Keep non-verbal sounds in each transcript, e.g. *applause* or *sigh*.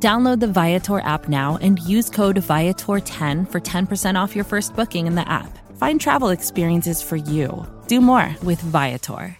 Download the Viator app now and use code Viator10 for 10% off your first booking in the app. Find travel experiences for you. Do more with Viator.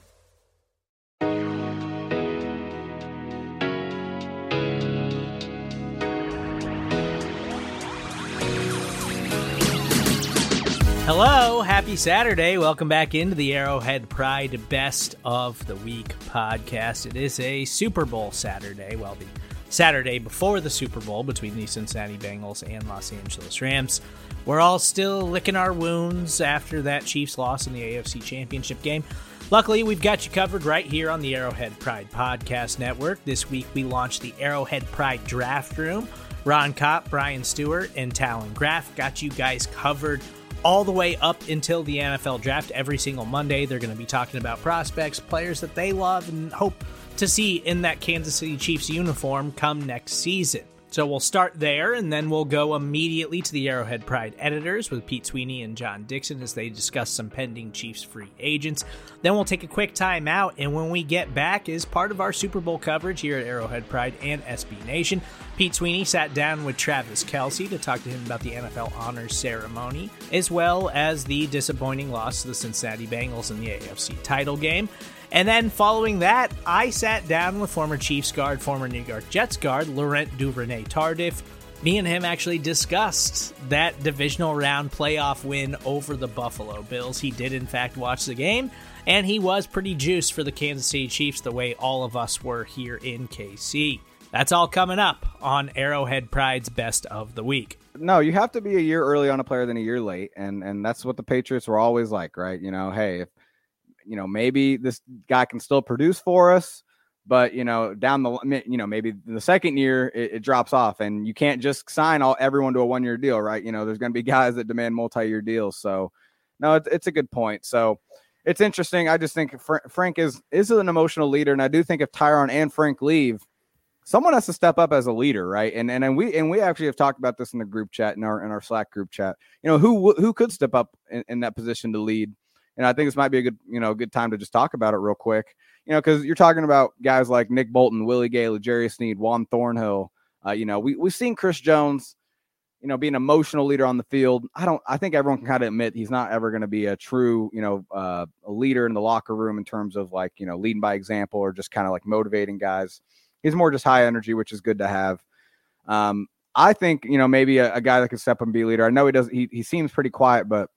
Hello, happy Saturday. Welcome back into the Arrowhead Pride Best of the Week podcast. It is a Super Bowl Saturday. Well, the Saturday before the Super Bowl between the Cincinnati Bengals and Los Angeles Rams. We're all still licking our wounds after that Chiefs loss in the AFC Championship game. Luckily, we've got you covered right here on the Arrowhead Pride Podcast Network. This week, we launched the Arrowhead Pride Draft Room. Ron Kopp, Bryan Stewart, and Talon Graff got you guys covered all the way up until the NFL draft every single Monday. They're going to be talking about prospects, players that they love and hope to see in that Kansas City Chiefs uniform come next season. So we'll start there and then we'll go immediately to the Arrowhead Pride editors with Pete Sweeney and John Dixon as they discuss some pending Chiefs free agents. Then we'll take a quick time out and when we get back is part of our Super Bowl coverage here at Arrowhead Pride and SB Nation. Pete Sweeney sat down with Travis Kelce to talk to him about the NFL honors ceremony, as well as the disappointing loss to the Cincinnati Bengals in the AFC title game. And then following that, I sat down with former Chiefs guard, former New York Jets guard, Laurent Duvernay Tardif. Me and him actually discussed that divisional round playoff win over the Buffalo Bills. He did, in fact, watch the game, and he was pretty juiced for the Kansas City Chiefs the way all of us were here in KC. That's all coming up on Arrowhead Pride's Best of the Week. No, you have to be a year early on a player than a year late, and and that's what the Patriots were always like, right? You know, hey, if you know, maybe this guy can still produce for us, but you know, down the you know, maybe the second year it, it drops off, and you can't just sign all everyone to a one year deal, right? You know, there's going to be *laughs* guys that demand multi year deals. So, no, it's, it's a good point. So, it's interesting. I just think Fra- Frank is is an emotional leader, and I do think if Tyrann and Frank leave, someone has to step up as a leader, right? And and and we and we actually have talked about this in the group chat in our in our Slack group chat. You know, who who could step up in, in that position to lead? And I think this might be a good, you know, good time to just talk about it real quick. You know, because you're talking about guys like Nick Bolton, Willie Gay, L'Jarius Sneed, Juan Thornhill. Uh, you know, we we've seen Chris Jones, you know, be an emotional leader on the field. I don't. I think everyone can kind of admit he's not ever going to be a true, you know, uh, a leader in the locker room in terms of like, you know, leading by example or just kind of like motivating guys. He's more just high energy, which is good to have. Um, I think you know maybe a, a guy that could step and be leader. I know he does. He he seems pretty quiet, but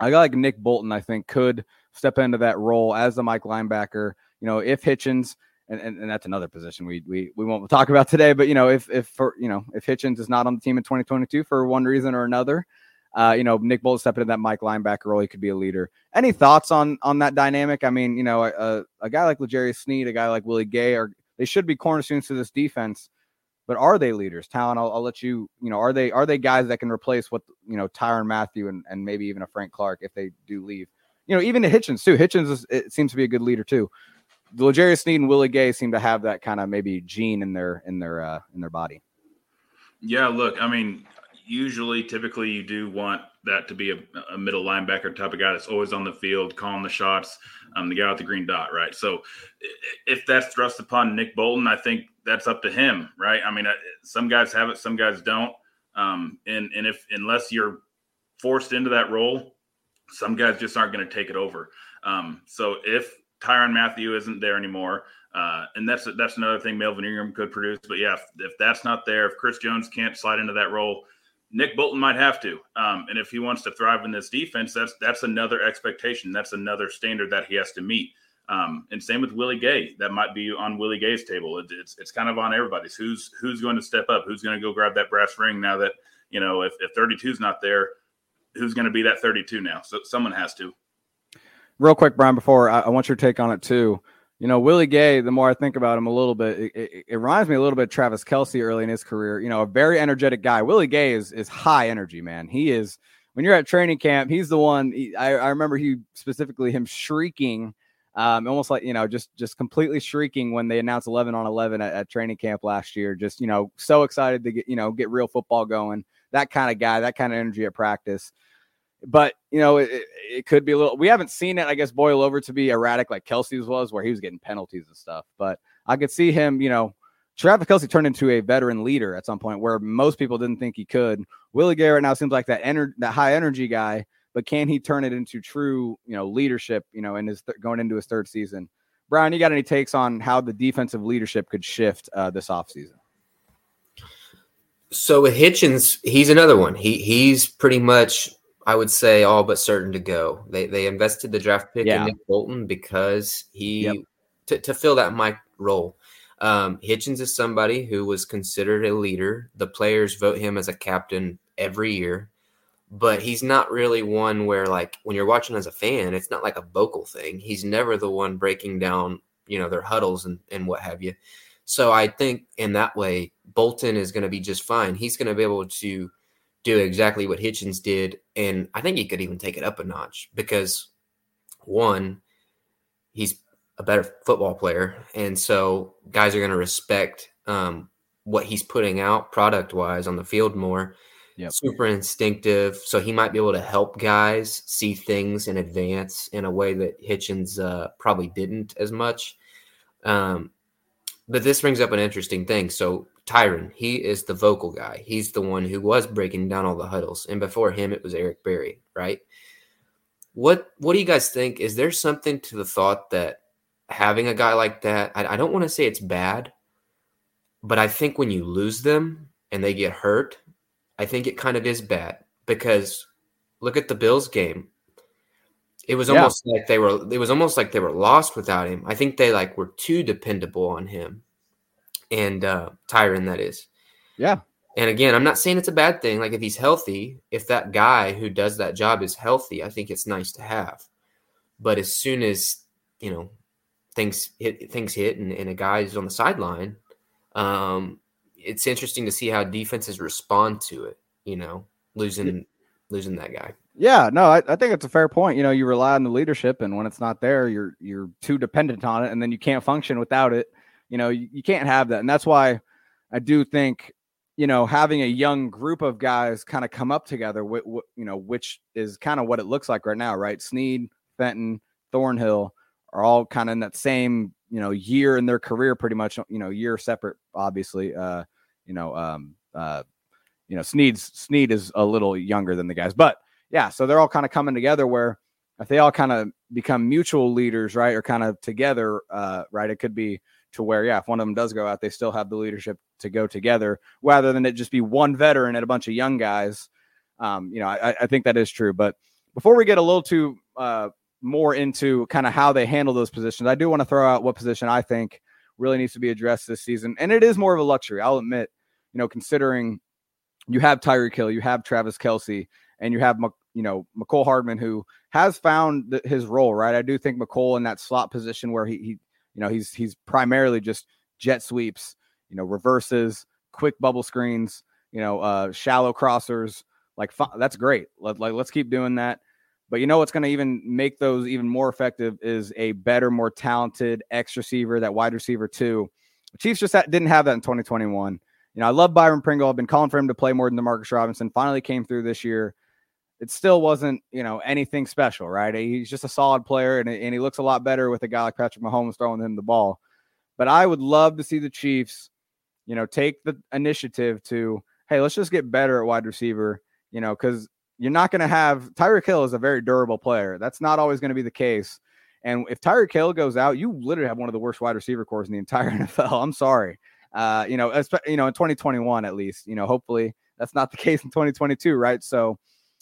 a guy like Nick Bolton, I think, could step into that role as the Mike linebacker. You know, if Hitchens, and, and, and that's another position we, we we won't talk about today, but you know, if if for you know if Hitchens is not on the team in 2022 for one reason or another, uh, you know, Nick Bolton stepping into that Mike linebacker role, he could be a leader. Any thoughts on on that dynamic? I mean, you know, a, a guy like L'Jarius Sneed, a guy like Willie Gay, or they should be cornerstones to this defense but are they leaders? Talon, I'll, I'll, let you, you know, are they are they guys that can replace what you know Tyrann Mathieu and, and maybe even a Frank Clark if they do leave? You know, even the Hitchens too. Hitchens is, it seems to be a good leader too. The L'Jarius Sneed and Willie Gay seem to have that kind of maybe gene in their in their uh, in their body. Yeah, look, I mean, usually, typically, you do want that to be a, a middle linebacker type of guy that's always on the field, calling the shots, um, the guy with the green dot, right? So, if that's thrust upon Nick Bolton, I think that's up to him, right? I mean, some guys have it, some guys don't. Um, and and if unless you're forced into that role, some guys just aren't going to take it over. Um, so if Tyrann Mathieu isn't there anymore, uh, and that's that's another thing Melvin Ingram could produce. But yeah, if, if, that's not there, if Chris Jones can't slide into that role, Nick Bolton might have to. Um, and if he wants to thrive in this defense, that's that's another expectation. That's another standard that he has to meet. Um, and same with Willie Gay. That might be on Willie Gay's table. It, it's it's kind of on everybody's. Who's who's going to step up? Who's going to go grab that brass ring now that you know if, if 32 is not there, who's going to be that 32 now? So someone has to. Real quick, Bryan. Before I, I want your take on it too. You know, Willie Gay, the more I think about him a little bit, it, it, it, reminds me a little bit of Travis Kelce early in his career. You know, a very energetic guy. Willie Gay is is high energy, man. He is when you're at training camp, he's the one. He, I, I remember he specifically him shrieking, um, almost like you know, just just completely shrieking when they announced 11 on 11 at, at training camp last year. Just you know, so excited to get you know get real football going. That kind of guy, that kind of energy at practice but you know it, it, could be a little we haven't seen it i guess boil over to be erratic like Kelce's was where he was getting penalties and stuff but i could see him you know travis Kelce turned into a veteran leader at some point where most people didn't think he could. Willie garrett now seems like that ener- that high energy guy but can he turn it into true you know leadership you know in his th- going into his third season? Bryan you got any takes on how the defensive leadership could shift uh, this offseason? So with hitchens he's another one. He he's pretty much I would say all but certain to go. They they invested the draft pick yeah. in Nick Bolton because he yep. to, to fill that Mike role. Um, Hitchens is somebody who was considered a leader. The players vote him as a captain every year, but he's not really one where like when you're watching as a fan, it's not like a vocal thing. He's never the one breaking down, you know, their huddles and, and what have you. So I think in that way, Bolton is going to be just fine. He's going to be able to do exactly what Hitchens did. And I think he could even take it up a notch because one, he's a better football player. And so guys are going to respect um, what he's putting out product wise on the field more. Yep. Super instinctive. So he might be able to help guys see things in advance in a way that Hitchens uh, probably didn't as much. Um, but this brings up an interesting thing. So Tyrann, he is the vocal guy. He's the one who was breaking down all the huddles. And before him, it was Eric Berry, right? What What do you guys think? Is there something to the thought that having a guy like that, I, I don't want to say it's bad, but I think when you lose them and they get hurt, I think it kind of is bad because look at the Bills game. It was almost yeah. like they were. It was almost like they were lost without him. I think they like were too dependable on him and uh, Tyrann, that is. Yeah. And again, I'm not saying it's a bad thing. Like if he's healthy, if that guy who does that job is healthy, I think it's nice to have. But as soon as you know things hit, things hit, and, and a guy is on the sideline, um, it's interesting to see how defenses respond to it. You know, losing losing that guy. Yeah, no, I, I, think it's a fair point. You know, you rely on the leadership, and when it's not there, you're you're too dependent on it, and then you can't function without it. You know, you, you can't have that. And that's why I do think, you know, having a young group of guys kind of come up together, w- w- you know, which is kind of what it looks like right now, right? Sneed, Fenton, Thornhill are all kind of in that same, you know, year in their career, pretty much, you know, year separate, obviously. Uh, you know, um, uh, you know, Sneed's Sneed is a little younger than the guys, but yeah, so they're all kind of coming together where if they all kind of become mutual leaders, right, or kind of together, uh, right, it could be to where, yeah, if one of them does go out, they still have the leadership to go together rather than it just be one veteran and a bunch of young guys. Um, you know, I, I, think that is true. But before we get a little too uh, more into kind of how they handle those positions, I do want to throw out what position I think really needs to be addressed this season. And it is more of a luxury, I'll admit, you know, considering you have Tyreek Hill, you have Travis Kelce, and you have, you know, Mecole Hardman, who has found his role, right? I do think Mecole in that slot position where he, he you know, he's he's primarily just jet sweeps, you know, reverses, quick bubble screens, you know, uh, shallow crossers. Like that's great. Let, like let's keep doing that. But you know what's going to even make those even more effective is a better, more talented X receiver, that wide receiver too. The Chiefs just didn't have that in 2021. You know, I love Byron Pringle. I've been calling for him to play more than Demarcus Robinson. Finally came through this year it still wasn't, you know, anything special, right? He's just a solid player and, and he looks a lot better with a guy like Patrick Mahomes throwing him the ball. But I would love to see the Chiefs, you know, take the initiative to, hey, let's just get better at wide receiver, you know, because you're not going to have Tyreek Hill is a very durable player. That's not always going to be the case. And if Tyreek Hill goes out, you literally have one of the worst wide receiver cores in the entire *laughs* NFL. I'm sorry. Uh, you know, you know, in 2021 at least, you know, hopefully that's not the *laughs* case in 2022, right? So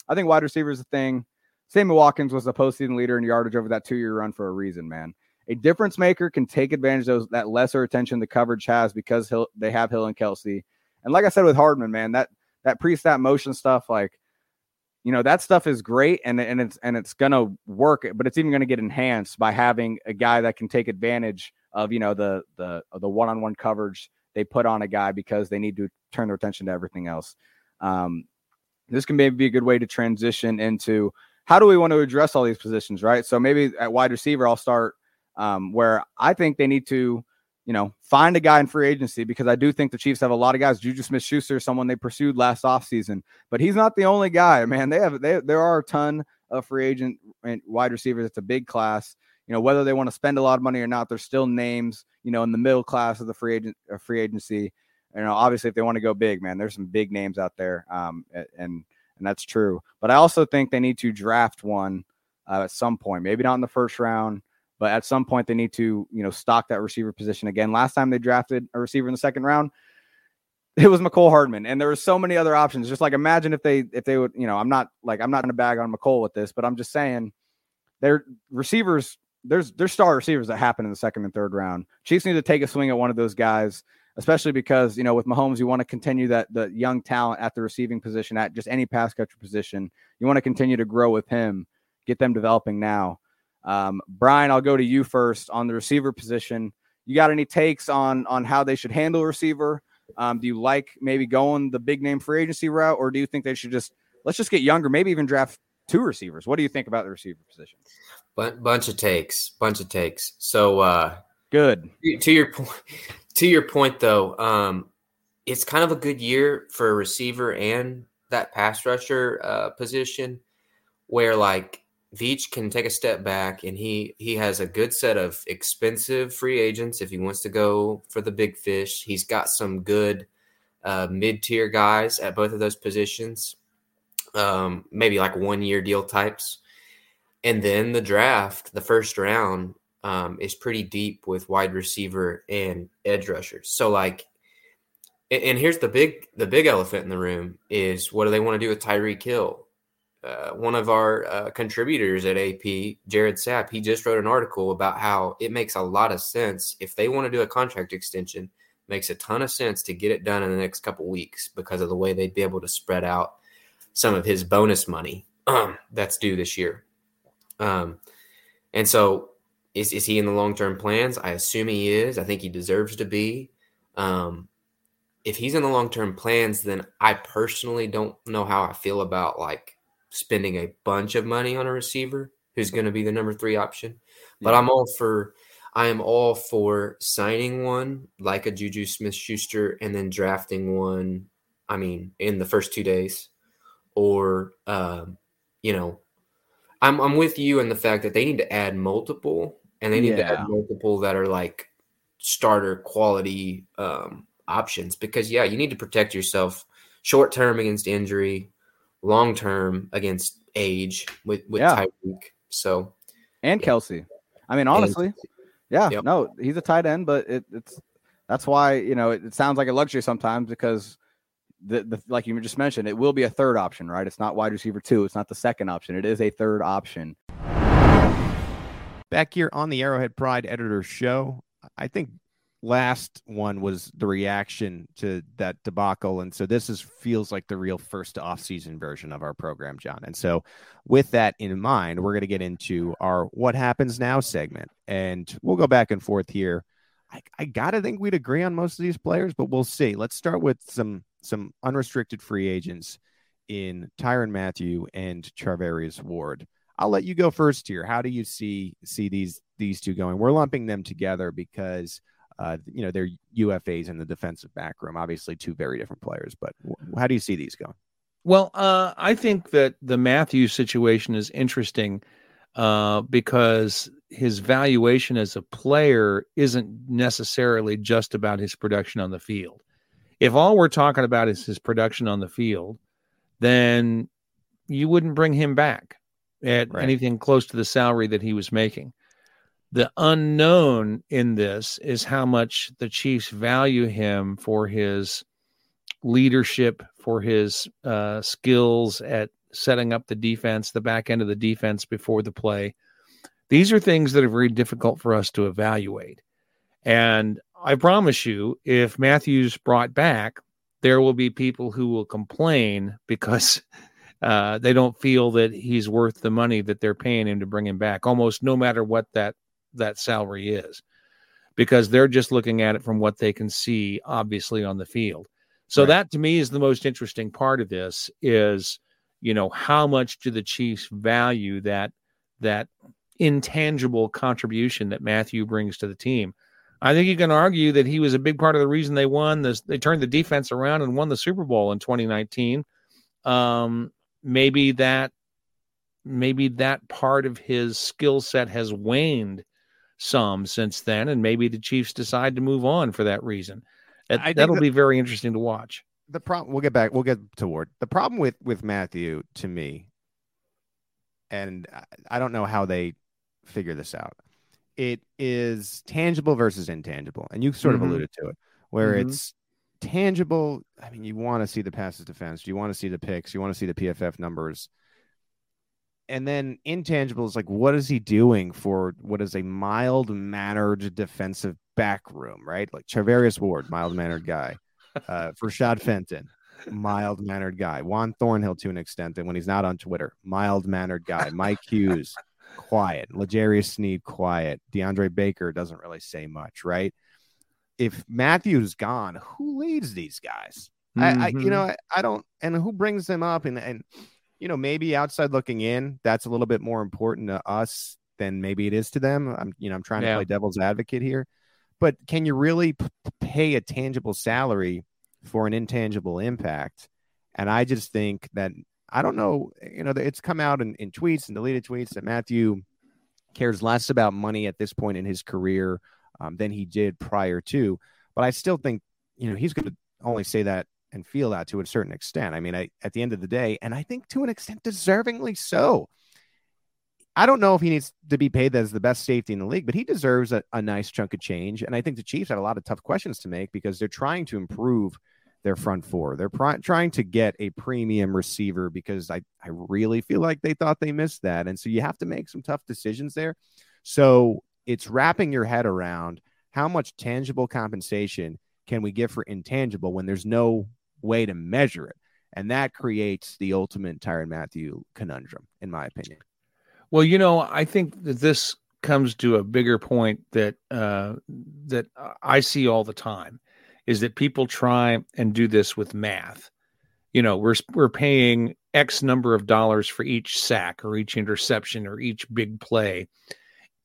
I think wide receiver is a thing. Sammy Watkins was the postseason leader in yardage over that two year run for a reason, man. A difference maker can take advantage of those, that lesser attention the coverage has because they have Hill and Kelce. And like I said with Hardman, man, that that pre snap motion stuff, like you know that stuff is great and and it's and it's gonna work, but it's even gonna get enhanced by having a guy that can take advantage of you know the the the one on one coverage they put on a guy because they need to turn their attention to everything else. Um, this can maybe be a good way to transition into how do we want to address all these positions, right? So maybe at wide receiver, I'll start um, where I think they need to, you know, find a guy in free agency because I do think the Chiefs have a lot of guys. Juju Smith Schuster, someone they pursued last offseason, but he's not the only guy, man. They have they there are a ton of free agent and wide receivers. It's a big class. You know, whether they want to spend a lot of money or not, there's still names, you know, in the middle class of the free agent uh, free agency. You know, obviously if they want to go big, man, there's some big names out there. Um, and and that's true. But I also think they need to draft one uh, at some point, maybe not in the first round, but at some point they need to, you know, stock that receiver position again. Last time they drafted a receiver in the second round, it was Mecole Hardman, and there were so many other options. Just like imagine if they if they would, you know, I'm not like I'm not in a bag on Mecole with this, but I'm just saying, their receivers, there's there's star receivers that happen in the second and third round. Chiefs need to take a swing at one of those guys especially because you know with Mahomes, you want to continue that the young talent at the receiving position at just any pass catcher position. You want to continue to grow with him, get them developing now. Um, Bryan, I'll go to you first on the receiver position. You got any takes on on how they should handle receiver? Um, do you like maybe going the big name free agency route, or do you think they should just let's just get younger, maybe even draft two receivers? What do you think about the receiver position? bunch of takes, bunch of takes. So uh, good. To your point, *laughs* to your point though, um, it's kind of a good year for a receiver and that pass rusher uh, position, where like Veach can take a step back and he he has a good set of expensive free agents if he wants to go for the big fish. He's got some good uh, mid tier guys at both of those positions, um, maybe like one year deal types. And then the draft, the first round, um, is pretty deep with wide receiver and edge rushers. So like, and, here's the big the big elephant in the room is what do they want to do with Tyreek Hill? Uh, one of our uh, contributors at AP, Jared Sapp, he just wrote an article about how it makes a lot of sense if they want to do a contract extension. Makes a ton of sense to get it done in the next couple weeks because of the way they'd be able to spread out some of his bonus money um, that's due this year. Um, and so is is he in the long term plans? I assume he is. I think he deserves to be. Um, if he's in the long term plans, then I personally don't know how I feel about like spending a bunch of money on a receiver who's going to be the number three option. But I'm all for I am all for signing one like a Juju Smith Schuster and then drafting one. I mean, in the first two days, or um, you know, I'm I'm with you in the fact that they need to add multiple and they need yeah. to have multiple that are like starter quality um, options because yeah, you need to protect yourself short term against injury, long term against age with with yeah. Tyreek. So and yeah. Kelce. I mean, honestly, and, yeah, yep. no, he's a tight end, but it, it's that's why you know it, it, sounds like a luxury sometimes because the, the like you just mentioned, it will be a third option, right? It's not wide receiver two. It's not the second option. It is a third option. Back here on the Arrowhead Pride Editor Show, I think last one was the reaction to that debacle. And so this is feels like the real first off-season version of our program john. And so with that in mind we're going to get into our what happens now segment. And we'll go back and forth here. I, I gotta think we'd agree on most of these players but we'll see. Let's start with some some unrestricted free agents in tyrann mathieu and charvarius ward I'll let you go first here. How do you see see these these two going? We're lumping them together because uh, you know they're UFAs in the defensive back room. Obviously, two very different players. But how do you see these going? Well, uh, I think that the Mathieu situation is interesting uh, because his valuation as a player isn't necessarily just about his production on the field. If all we're talking about is his production on the field, then you wouldn't bring him back at right. anything close to the salary that he was making. The unknown in this is how much the Chiefs value him for his leadership, for his uh, skills at setting up the defense, the back end of the defense before the play. These are things that are very difficult for us to evaluate. And I promise you, if Mathieu's brought back, there will be people who will complain *laughs* because Uh, they don't feel that he's worth the money that they're paying him to bring him back, almost no matter what that that salary is, because they're just looking at it from what they can see, obviously on the field. So right. that to me is the most interesting part of this is, you know, how much do the Chiefs value that that intangible contribution that Mathieu brings to the team? I think you can argue that he was a big part of the reason they won this. They turned the defense around and won the Super Bowl in 2019. Um, maybe that, maybe that part of his skill set has waned some since then, and maybe the Chiefs decide to move on for that reason. That, that'll the, be very interesting to watch. The problem we'll get back. We'll get toward the problem with with Mathieu to me, and I don't know how they figure this out it is tangible versus intangible. And you sort of mm-hmm. alluded to it, where mm-hmm. it's tangible. I mean, you want to see the passes defense, you want to see the picks, you want to see the PFF numbers. And then intangible is like, what is he doing for what is a mild mannered defensive back room, right? Like Charvarius Ward, mild mannered guy. Uh, *laughs* Shad Fenton, mild mannered guy. Juan Thornhill to an extent, and when he's not on Twitter, mild mannered guy. Mike Hughes, *laughs* quiet. L'Jarius Sneed, quiet. DeAndre Baker doesn't really say much, right? If Mathieu's gone, who leads these guys? Mm-hmm. I, I, you know, mm-hmm. I, I, don't, and who brings them up? And, and, you know, maybe outside looking in, that's a little bit more important to us than maybe it is to them. I'm, you know, I'm trying yeah. to play devil's advocate here, but can you really p- pay a tangible salary for an intangible impact? And I just think that I don't know, you know, it's come out in, in tweets and deleted tweets that Mathieu cares less about money at this point in his career um, than he did prior to. But I still think, you know, he's going to only say that and feel that to a certain extent. I mean, I, at the end of the day, and I think to an extent deservingly so. I don't know if he needs to be paid as the best safety in the league, but he deserves a, a nice chunk of change. And I think the Chiefs had a lot of tough questions to make because they're trying to improve – their front four. They're pr- trying to get a premium receiver because I, I really feel like they thought they missed that. And so you have to make some tough decisions there. So it's wrapping your head around how much tangible compensation can we give for intangible when there's no way to measure it. And that creates the ultimate Tyrann Mathieu conundrum, in my opinion. Well, you know, I think that this comes to a bigger point that uh, that I see all the time is that people try and do this with math. You know, we're we're paying X number of dollars for each sack or each interception or each big play.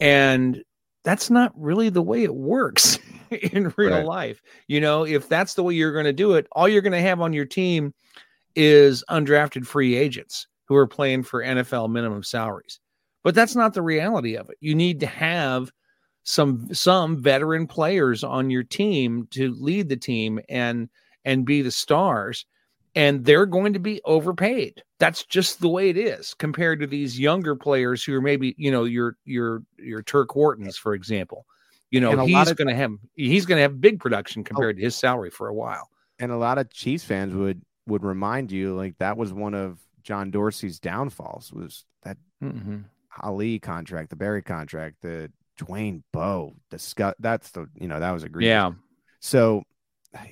And that's not really the way it works *laughs* in real right. life. You know, if that's the way you're going to do it, all you're going to have on your team is undrafted free agents who are playing for NFL minimum salaries. But that's not the reality of it. You need to have some some veteran players on your team to lead the team and and be the stars and they're going to be overpaid that's just the way it is compared to these younger players who are maybe you know your your your turk whartons for example you know he's going to have he's going to have big production compared oh, to his salary for a while and a lot of chiefs fans would would remind you like that was one of john dorsey's downfalls was that mm-hmm. Hali contract the Berry contract the Dwayne Bowe, discuss that's the you know that was a great yeah. So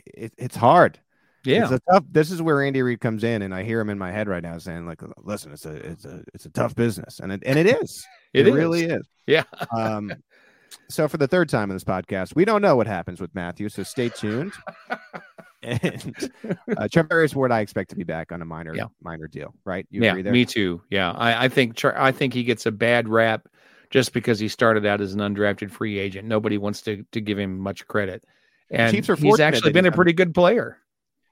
it, it's hard. Yeah, it's a tough. This is where Andy Reid comes in, and I hear him in my head right now saying, "Like, listen, it's a it's a it's a tough business, and it and it is. *laughs* it, it is. really is. Yeah. um. *laughs* So for the third time in this podcast, we don't know what happens with Mathieu, so stay tuned. *laughs* and uh, Charvarius Ward, I expect to be back on a minor yeah. minor deal, right? You yeah, me too. Yeah, I, I think I think he gets a bad rap just because he started out as an undrafted free agent. Nobody wants to to give him much credit. And Chiefs are he's actually been a pretty good player.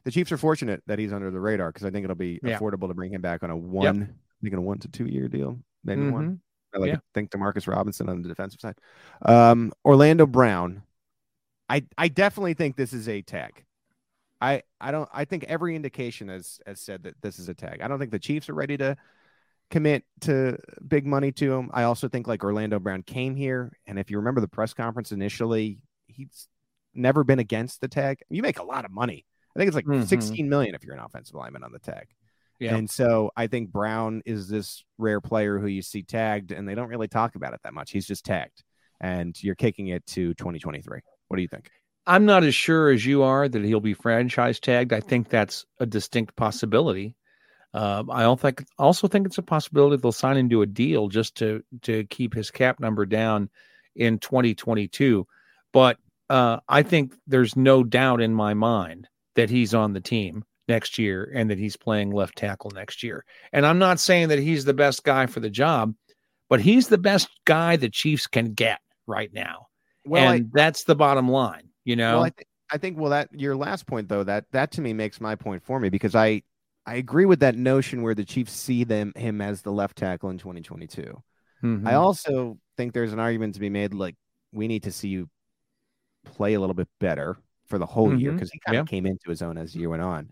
The Chiefs are fortunate that he's under the radar because I think it'll be yeah. affordable to bring him back on a one, yep. I think a one to two year deal, maybe mm-hmm. one. I like yeah. think Demarcus Robinson on the defensive side. Um, Orlando Brown. I I definitely think this is a tag. I I don't I think every indication has has said that this is a tag. I don't think the Chiefs are ready to commit to big money to him. I also think like Orlando Brown came here, and if you remember the press conference initially, he's never been against the tag. You make a lot of money. I think it's like mm-hmm. 16 million if you're an offensive lineman on the tag. Yeah. And so I think Brown is this rare player who you see tagged and they don't really talk about it that much. He's just tagged and you're kicking it to 2023. What do you think? I'm not as sure as you are that he'll be franchise tagged. I think that's a distinct possibility. Uh, I don't think also think it's a possibility they'll sign into a deal just to to keep his cap number down in 2022. But uh, I think there's no doubt in my mind that he's on the team next year and that he's playing left tackle next year. And I'm not saying that he's the best guy for the job, but he's the best guy the Chiefs can get right now. Well, and I, that's the bottom line, you know. Well, I, th- I think well that your last point though that that to me makes my point for me because I I agree with that notion where the Chiefs see them him as the left tackle in 2022. Mm-hmm. I also think there's an argument to be made like we need to see you play a little bit better for the whole mm-hmm. year because he kind of yeah. came into his own as the year went on,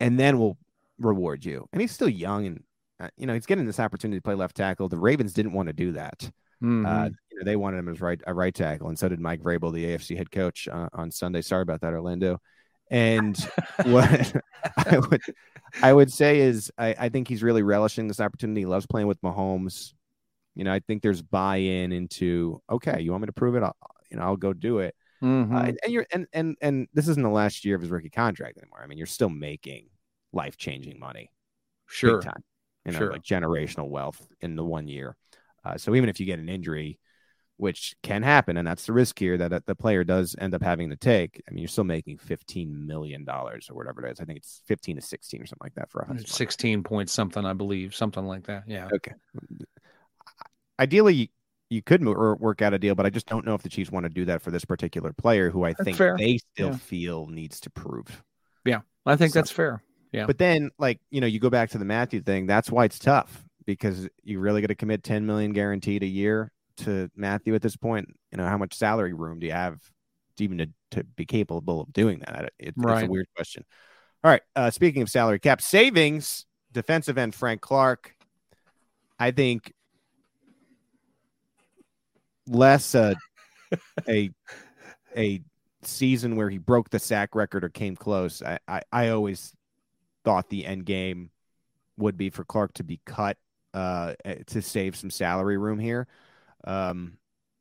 and then we'll reward you. And he's still young, and uh, you know he's getting this opportunity to play left tackle. The Ravens didn't want to do that. Uh, mm-hmm. Uh, you know, they wanted him as right a right tackle, and so did Mike Vrabel, the AFC head coach, uh, on Sunday. Sorry about that, Orlando. And *laughs* what *laughs* I would I would say is I, I think he's really relishing this opportunity. He loves playing with Mahomes. You know, I think there's buy-in into okay, you want me to prove it? I'll, you know, I'll go do it. Mm-hmm. Uh, and you're and and and this isn't the last year of his rookie contract anymore. I mean, you're still making life-changing money. Sure, time. You know, sure. like generational wealth in the one year. Uh, so even if you get an injury, which can happen, and that's the risk here that, that the player does end up having to take. I mean, you're still making fifteen million dollars or whatever it is. I think it's fifteen to sixteen or something like that for a sixteen point something, I believe, something like that. Yeah. Okay ideally you could work out a deal, but I just don't know if the Chiefs want to do that for this particular player, who I that's think fair. they still yeah. feel needs to prove. Yeah, I think so, that's fair. Yeah, but then like you know, you go back to the Mathieu thing. That's why it's tough because you really got to commit ten million guaranteed a year to Mathieu at this point. You know, how much salary room do you have to even to, to be capable of doing that? It, right. It's a weird question. All right. Uh, speaking of salary cap savings, defensive end Frank Clark. I think less a a a season where he broke the sack record or came close. I, I, I always thought the end game would be for Clark to be cut uh, eh, to save some salary room here. Um,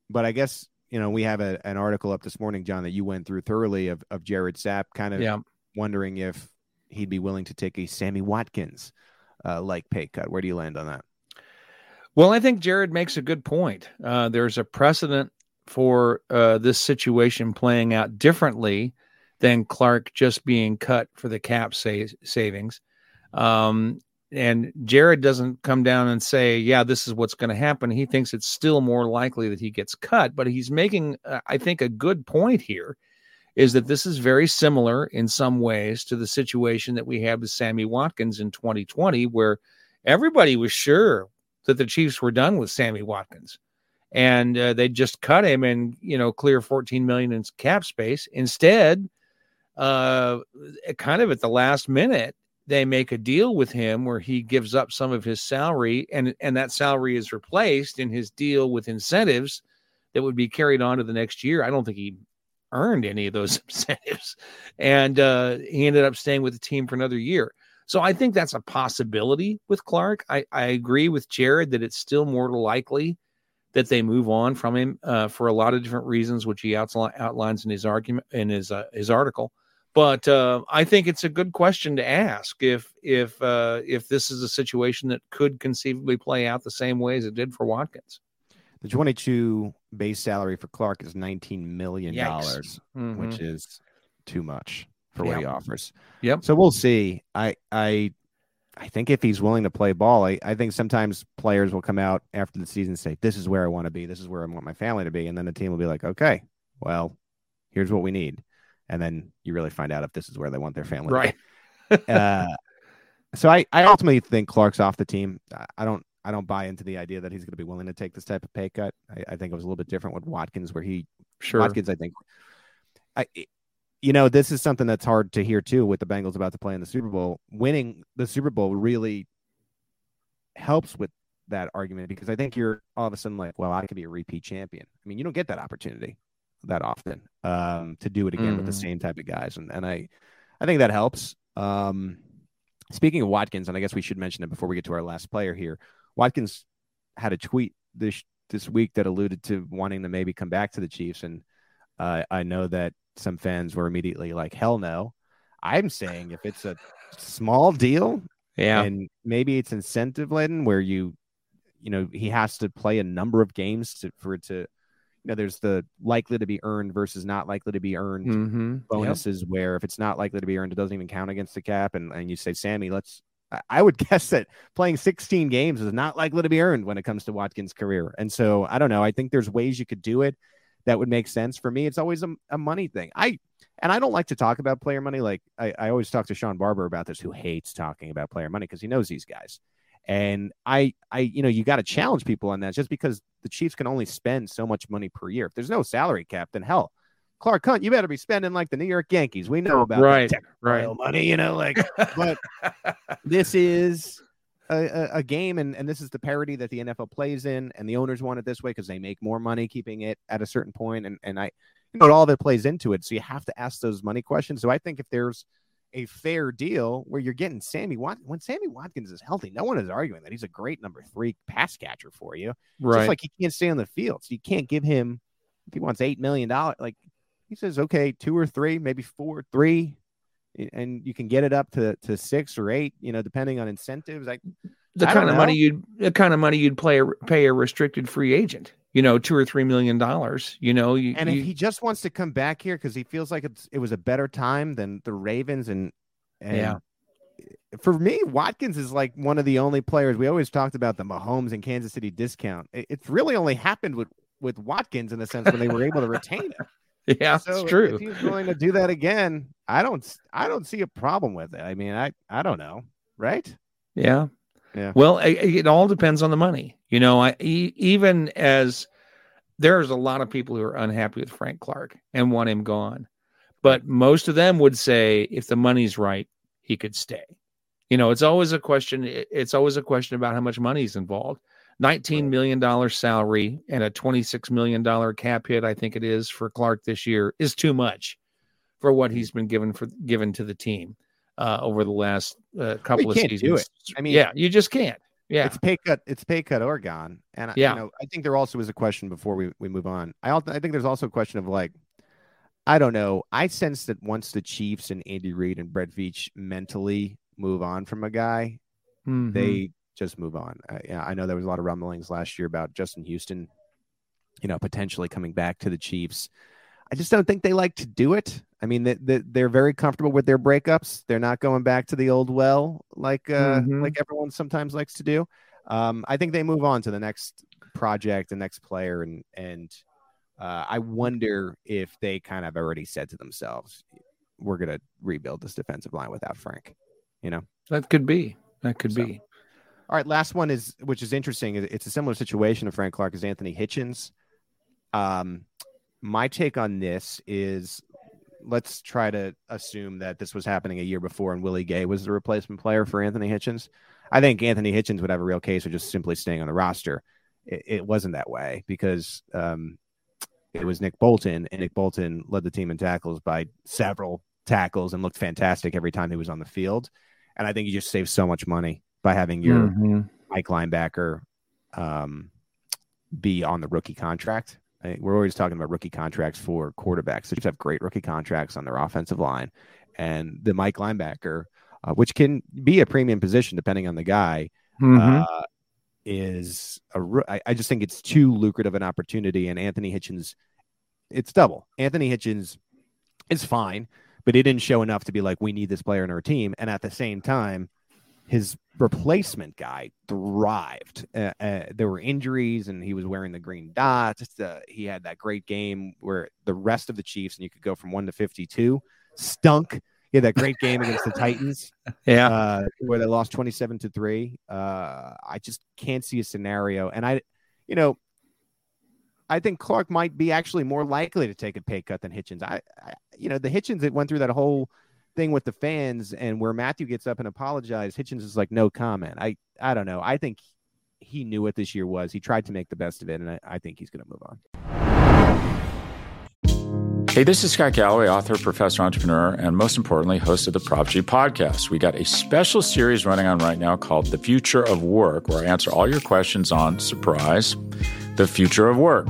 but I guess you know we have a, an article up this morning, John, that you went through thoroughly of of Jared Sapp, kind of yeah. wondering if he'd be willing to take a Sammy Watkins uh, like pay cut. Where do you land on that? Well, I think Jared makes a good point. Uh, there's a precedent for uh, this situation playing out differently than Clark just being cut for the cap sa- savings. Um, and Jared doesn't come down and say, "Yeah, this is what's going to happen." He thinks it's still more likely that he gets cut, but he's making, uh, I think, a good point here. Is that this is very similar in some ways to the situation that we had with Sammy Watkins in 2020, where everybody was sure that the Chiefs were done with Sammy Watkins, and uh, they just cut him and you know clear 14 million in cap space. Instead, uh, kind of at the last minute, they make a deal with him where he gives up some of his salary, and and that salary is replaced in his deal with incentives that would be carried on to the next year. I don't think he earned any of those *laughs* incentives, and uh, he ended up staying with the team for another year. So I think that's a possibility with Clark. I, I agree with Jared that it's still more likely that they move on from him uh, for a lot of different reasons, which he outlines in his argument in his uh, his article. But uh, I think it's a good question to ask if if uh, if this is a situation that could conceivably play out the same way as it did for Watkins. The 22 base salary for Clark is 19 million dollars, mm-hmm. which is too much for what he offers. Yep. So we'll see. I I I think if he's willing to play ball, I, I think sometimes players will come out after the season and say, This is where I want to be, this is where I want my family to be. And then the team will be like, Okay, well, here's what we need. And then you really find out if this is where they want their family. Right. *laughs* uh, so I, I ultimately think Clark's off the team. I don't I don't buy into the idea that he's going to be willing to take this type of pay cut. I, I think it was a little bit different with Watkins, where he sure Watkins, I think, I you know, this is something that's hard to hear too with the Bengals about to play in the Super Bowl. Winning the Super Bowl really helps with that argument because I think you're all of a sudden like, well, I could be a repeat champion. I mean, you don't get that opportunity that often um, to do it again mm. with the mm-hmm. same type of guys, and and I, I think that helps. Um, speaking of Watkins, and I guess we should mention it before we get to our last player here. Watkins had a tweet this this week that alluded to wanting to maybe come back to the Chiefs, and uh, I know that some fans were immediately like, hell no. I'm saying if it's a small deal, Yeah. And maybe it's incentive laden where you, you know, he has to play a number of games to, for it to, you know, there's the likely to be earned versus not likely to be earned mm-hmm. bonuses yep. where if it's not likely to be earned, it doesn't even count against the cap. And, and you say, Sammy, let's, I would *laughs* guess that playing 16 games is not likely to be earned when it comes to Watkins' career. And so I don't know. I think there's ways you could do it that would make sense for me. It's always a, a money thing. I and I don't like to talk about player money. Like I, I always talk to Sean Barber about this, who hates talking about player money because he knows these guys. And I, I, you know, you got to challenge people on that just because the Chiefs can only spend so much money per year. If there's no salary cap, then hell, Clark Hunt, you better be spending like the New York Yankees. We know about right, right. money, you know, like, *laughs* but this is a, a, game, and, and this is the parity that the NFL plays in, and the owners want it this way because they make more money keeping it at a certain point, and and I, you know, all that plays into it. So you have to ask those money questions. So I think if there's a fair deal where you're getting Sammy Watkins, when Sammy Watkins is healthy, no one is arguing that he's a great number three pass catcher for you. Right, just like he can't stay on the field, so you can't give him if he wants eight million dollars, like he says, okay, two or three, maybe four, three, and you can get it up to, to six or eight, you know, depending on incentives. Like the I kind of money you'd the kind of money you'd play pay a restricted free agent, you know, two or three million dollars. You know, you, and you, if he just wants to come back here because he feels like it's it was a better time than the Ravens and, and yeah. For me, Watkins is like one of the only players we always talked about the Mahomes and Kansas City discount. It, it's really only happened with with Watkins in the sense when they were able to retain him. *laughs* Yeah, so it's true. If he's willing to do that again, I don't I don't see a problem with it. I mean, I I don't know, right? Yeah. Yeah. Well, it, it all depends on the money. You know, I even as there's a lot of people who are unhappy with Frank Clark and want him gone. But most of them would say if the money's right, he could stay. You know, it's always a question it's always a question about how much money is involved. $19 million salary and a $26 million cap hit, I think it is for Clark this year, is too much for what he's been given for given to the team uh, over the last uh, couple well, of seasons. Do it. I mean, yeah, you just can't. Yeah, it's pay cut. It's pay cut or gone. And yeah, you know, I think there also is a question before we, we move on. I also, I think there's also a question of like, I don't know. I sense that once the Chiefs and Andy Reid and Brett Veach mentally move on from a guy, mm-hmm. they just move on. Uh, yeah, I know there was a lot of rumblings last year about Justin Houston, you know, potentially coming back to the Chiefs. I just don't think they like to do it. I mean, they, they're very comfortable with their breakups. They're not going back to the old well like uh, mm-hmm. like everyone sometimes likes to do. Um, I think they move on to the next project, the next player, and and uh, I wonder if they kind of already said to themselves, "We're going to rebuild this defensive line without Frank." You know, that could be. That could so. be. All right, last one is which is interesting. It's a similar situation to Frank Clark as Anthony Hitchens. Um, my take on this is let's try to assume that this was happening a year before and Willie Gay was the replacement player for Anthony Hitchens. I think Anthony Hitchens would have a real case of just simply staying on the roster. It, it wasn't that way because um, it was Nick Bolton, and Nick Bolton led the team in tackles by several tackles and looked fantastic every time he was on the field. And I think he just saved so much money by having your mm-hmm. Mike linebacker um, be on the rookie contract. I, we're always talking about rookie contracts for quarterbacks. So you have great rookie contracts on their offensive line, and the Mike linebacker, uh, which can be a premium position depending on the guy, mm-hmm. uh, is a. I, I just think it's too lucrative an opportunity. And Anthony Hitchens, it's double. Anthony Hitchens is fine, but he didn't show enough to be like we need this player in our team. And at the same time, his replacement guy thrived. Uh, uh, there were injuries, and he was wearing the green dot. Uh, he had that great game where the rest of the Chiefs, and you could go from one to fifty-two, stunk. He had that great game against the Titans, *laughs* yeah, uh, where they lost twenty-seven to three. Uh, I just can't see a scenario, and I, you know, I think Clark might be actually more likely to take a pay cut than Hitchens. I, I you know, the Hitchens that went through that whole thing with the fans and where Mathieu gets up and apologizes, Hitchens is like no comment. I I don't know. I think he knew what this year was. He tried to make the best of it, and I, I think he's going to move on. Hey, this is Scott Galloway, author, professor, entrepreneur, and most importantly, host of the Prop G podcast. We got a special series running on right now called The Future of Work, where I answer all your questions on surprise, the future of work.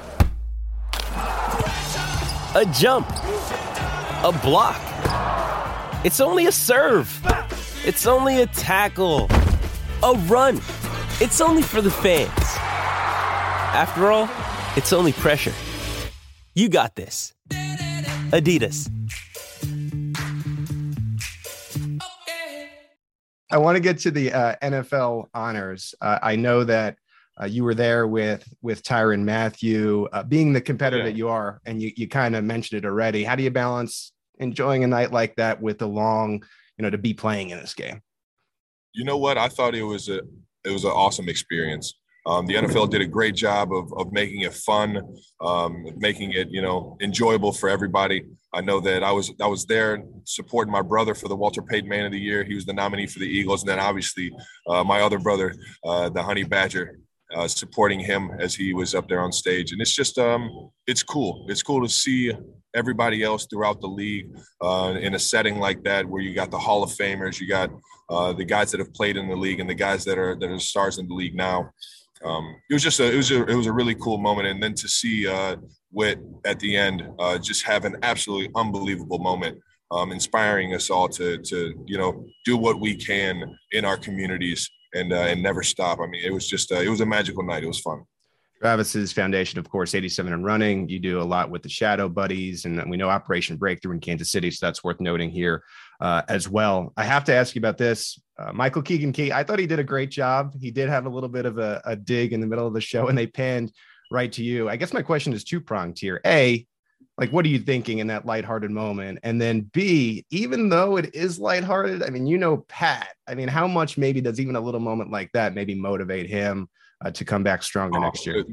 a jump, a block. It's only a serve. It's only a tackle, a run. It's only for the fans. After all, it's only pressure. You got this. Adidas. I want to get to the uh, NFL honors. Uh, I know that uh, you were there with with Tyrann Mathieu, uh, being the competitor yeah. that you are, and you you kind of mentioned it already. How do you balance enjoying a night like that with the long, you know, to be playing in this game? You know what? I thought it was a it was an awesome experience. Um, the NFL did a great job of, of making it fun, um, making it you know enjoyable for everybody. I know that I was I was there supporting my brother for the Walter Payton Man of the Year. He was the nominee for the Eagles, and then obviously uh, my other brother, uh, the Honey Badger, uh, supporting him as he was up there on stage. And it's just, um, it's cool. It's cool to see everybody else throughout the league uh, in a setting like that, where you got the Hall of Famers, you got uh, the guys that have played in the league, and the guys that are that are stars in the league now. Um, it was just a it was a it was a really cool moment, and then to see uh, Whit at the end uh, just have an absolutely unbelievable moment. Um, inspiring us all to to you know do what we can in our communities and uh, and never stop. I mean, it was just uh, it was a magical night. It was fun. Travis's foundation, of course, 87 and running. You do a lot with the Shadow Buddies, and we know Operation Breakthrough in Kansas City, so that's worth noting here uh, as well. I have to ask you about this. Uh, Michael Keegan Key, I thought he did a great job. He did have a little bit of a, a dig in the middle of the show, and they panned right to you. I guess my question is two pronged here. A, like what are you thinking in that lighthearted moment and then b even though it is lighthearted i mean you know pat i mean how much maybe does even a little moment like that maybe motivate him uh, to come back stronger oh, next year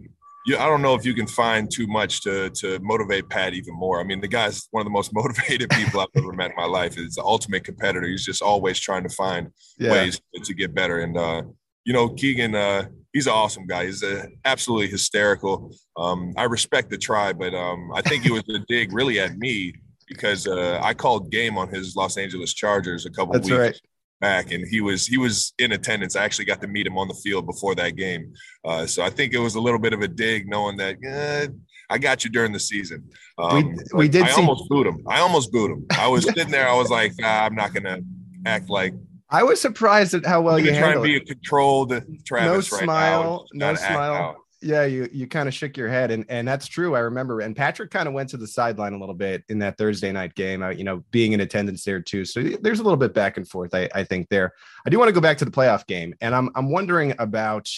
yeah, I don't know if you can find too much to to motivate Pat even more. I mean, the guy's one of the most *laughs* motivated people I've ever met in my life. He's the ultimate competitor. He's just always trying to find yeah. ways to, to, get better. And uh, you know, Keegan, uh, he's an awesome guy. He's uh, absolutely hysterical. Um, I respect the try, but um, I think he was a *laughs* dig really at me because uh, I called game on his Los Angeles Chargers a couple That's weeks right. back, and he was he was in attendance. I actually got to meet him on the field before that game, uh, so I think it was a little bit of a dig, knowing that. Eh, I got you during the season. Um, we, we did. I see- almost booed him. I almost booed him. I was *laughs* sitting there. I was like, nah, I'm not gonna act like I was surprised at how well you trying to be a controlled Travis. No right smile, no smile. Yeah, you you kind of shook your head, and and that's true. I remember, and Patrick kind of went to the sideline a little bit in that Thursday night game. Uh, you know, being in attendance there too. So there's a little bit back and forth. I, I think there. I do want to go back to the playoff game, and I'm I'm wondering about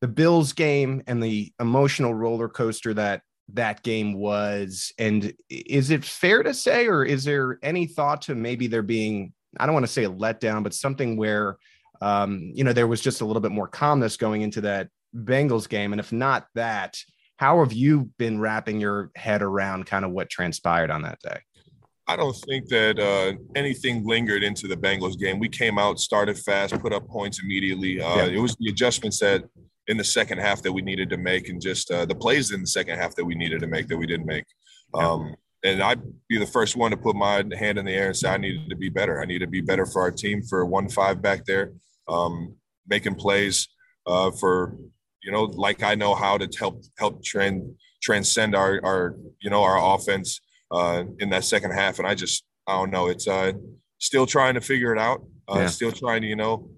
the Bills game and the emotional roller coaster that that game was. And is it fair to say, or is there any thought to maybe there being I don't want to say a letdown, but something where um, you know there was just a little bit more calmness going into that Bengals game. And if not that, how have you been wrapping your head around kind of what transpired on that day? I don't think that uh, anything lingered into the Bengals game. We came out, started fast, put up points immediately. Uh, yeah. It was the adjustments that in the second half that we needed to make, and just uh, the plays in the second half that we needed to make that we didn't make. Um, and I'd be the first one to put my hand in the air and say I needed to be better. I need to be better for our team for one five back there, um, making plays uh, for you know like I know how to help help trend transcend our our you know our offense uh, in that second half. And I just I don't know. It's uh, still trying to figure it out. Uh, yeah. Still trying to you know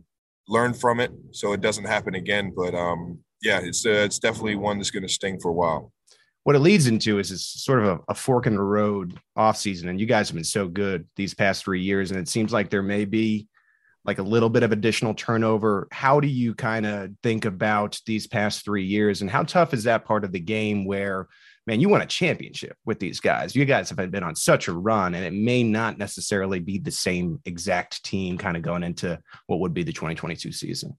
learn from it so it doesn't happen again. But um, yeah, it's uh, it's definitely one that's going to sting for a while what it leads into is it's sort of a, a, fork in the road off season. And you guys have been so good these past three years. And it seems like there may be like a little bit of additional turnover. How do you kind of think about these past three years? And how tough is that part of the game where, man, you won a championship with these guys? You guys have been on such a run, and it may not necessarily be the same exact team kind of going into what would be the 2022 season.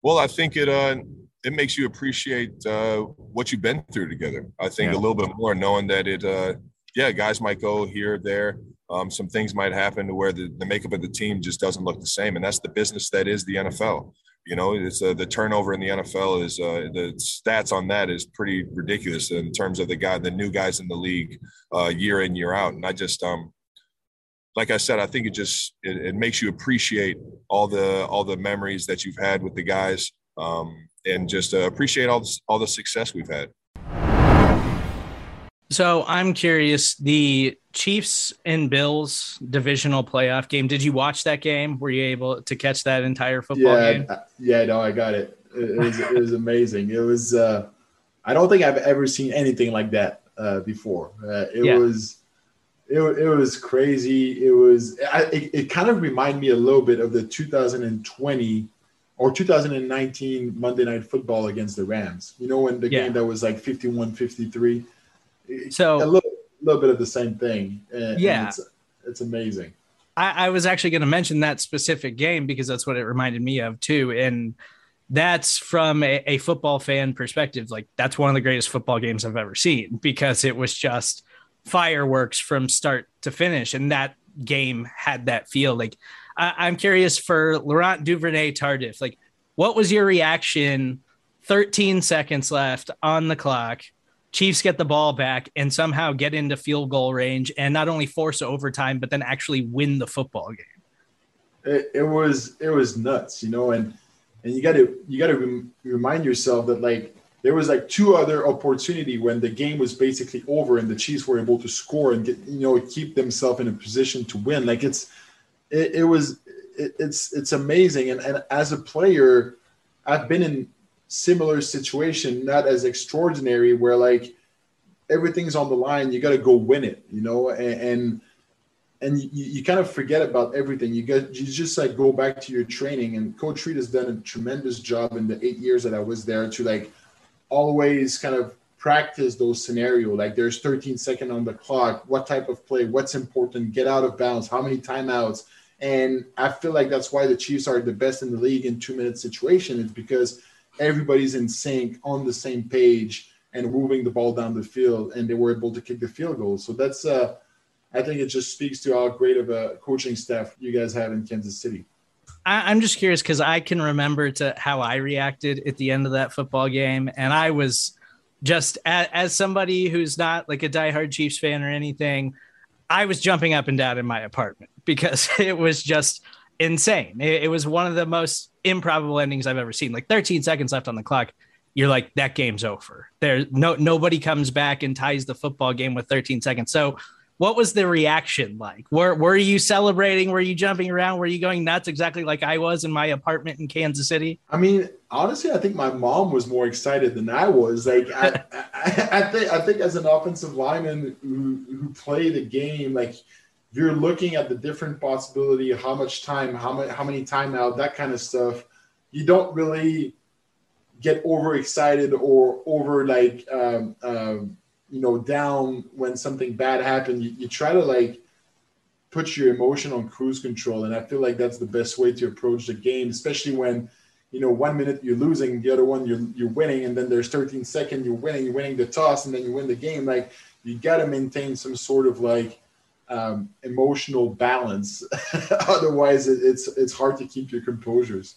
Well, I think it uh, it makes you appreciate uh, what you've been through together. I think yeah. a little bit more, knowing that it uh, yeah, guys might go here, there. Um, some things might happen to where the, the makeup of the team just doesn't look the same, and that's the business that is the NFL. You know, it's uh, the turnover in the NFL is uh, the stats on that is pretty ridiculous in terms of the guy, the new guys in the league, uh, year in year out. And I just, um, like I said, I think it just it, it, makes you appreciate all the all the memories that you've had with the guys, um, and just uh, appreciate all the, all the success we've had. So I'm curious, the Chiefs and Bills divisional playoff game. Did you watch that game? Were you able to catch that entire football yeah, game? Yeah, no, I got it. It, it was it was amazing. It was. Uh, I don't think I've ever seen anything like that uh, before. Uh, it yeah. was. It, it was crazy. It was. I, it, it kind of reminded me a little bit of the 2020 or 2019 Monday Night Football against the Rams. You know, when the yeah. game that was like 51 53 so a little, little bit of the same thing. And, yeah, and it's, it's, amazing. I, I was actually going to mention that specific game because that's what it reminded me of too, and that's from a, a, football fan perspective. Like that's one of the greatest football games I've ever seen because it was just fireworks from start to finish, and that game had that feel. Like I, am curious for Laurent Duvernay Tardif, like what was your reaction? 13 seconds left on the clock Chiefs get the ball back and somehow get into field goal range and not only force overtime, but then actually win the football game. It, it was it was nuts, you know, and and you got to you got to rem- remind yourself that like there was like two other opportunity when the game was basically over and the Chiefs were able to score and get you know keep themselves in a position to win. Like it's it, it was it, it's it's amazing, and and as a player, I've been in similar situation, not as extraordinary, where like everything's on the line, you got to go win it, you know, and and, and you, you, kind of forget about everything. You get you just like go back to your training, and Coach Reid has done a tremendous job in the eight years that I was there to like always kind of practice those scenario. Like there's 13 second on the clock. What type of play? What's important? Get out of bounds. How many timeouts and i feel like that's why the chiefs are the best in the league in two minute situation it's because everybody's in sync on the same page and moving the ball down the field, and they were able to kick the field goal. So that's, uh, I think it just speaks to how great of a coaching staff you guys have in Kansas City. I, am just curious because I can remember to how I reacted at the end of that football game, and I was just as, as somebody who's not like a diehard Chiefs fan or anything. I was jumping up and down in my apartment because *laughs* it was just insane. It, it was one of the most improbable endings I've ever seen. Like 13 seconds left on the clock. You're like, that game's over. There's no nobody comes back and ties the football game with 13 seconds. So what was the reaction like? Were were you celebrating? Were you jumping around? Were you going nuts exactly like I was in my apartment in Kansas City? I mean, honestly, I think my mom was more excited than I was. Like I, *laughs* I, I think I think as an offensive lineman who, who played the game, like you're looking at the different possibility, how much time, how many, how many timeout, that kind of stuff. You don't really get overexcited or over like um, um, you know down when something bad happened. You, you try to like put your emotion on cruise control, and I feel like that's the best way to approach the game, especially when you know one minute you're losing, the other one you're you're winning, and then there's 13 seconds you're winning, you're winning the toss, and then you win the game. Like you got to maintain some sort of like um, emotional balance. *laughs* Otherwise, it, it's it's hard to keep your composures.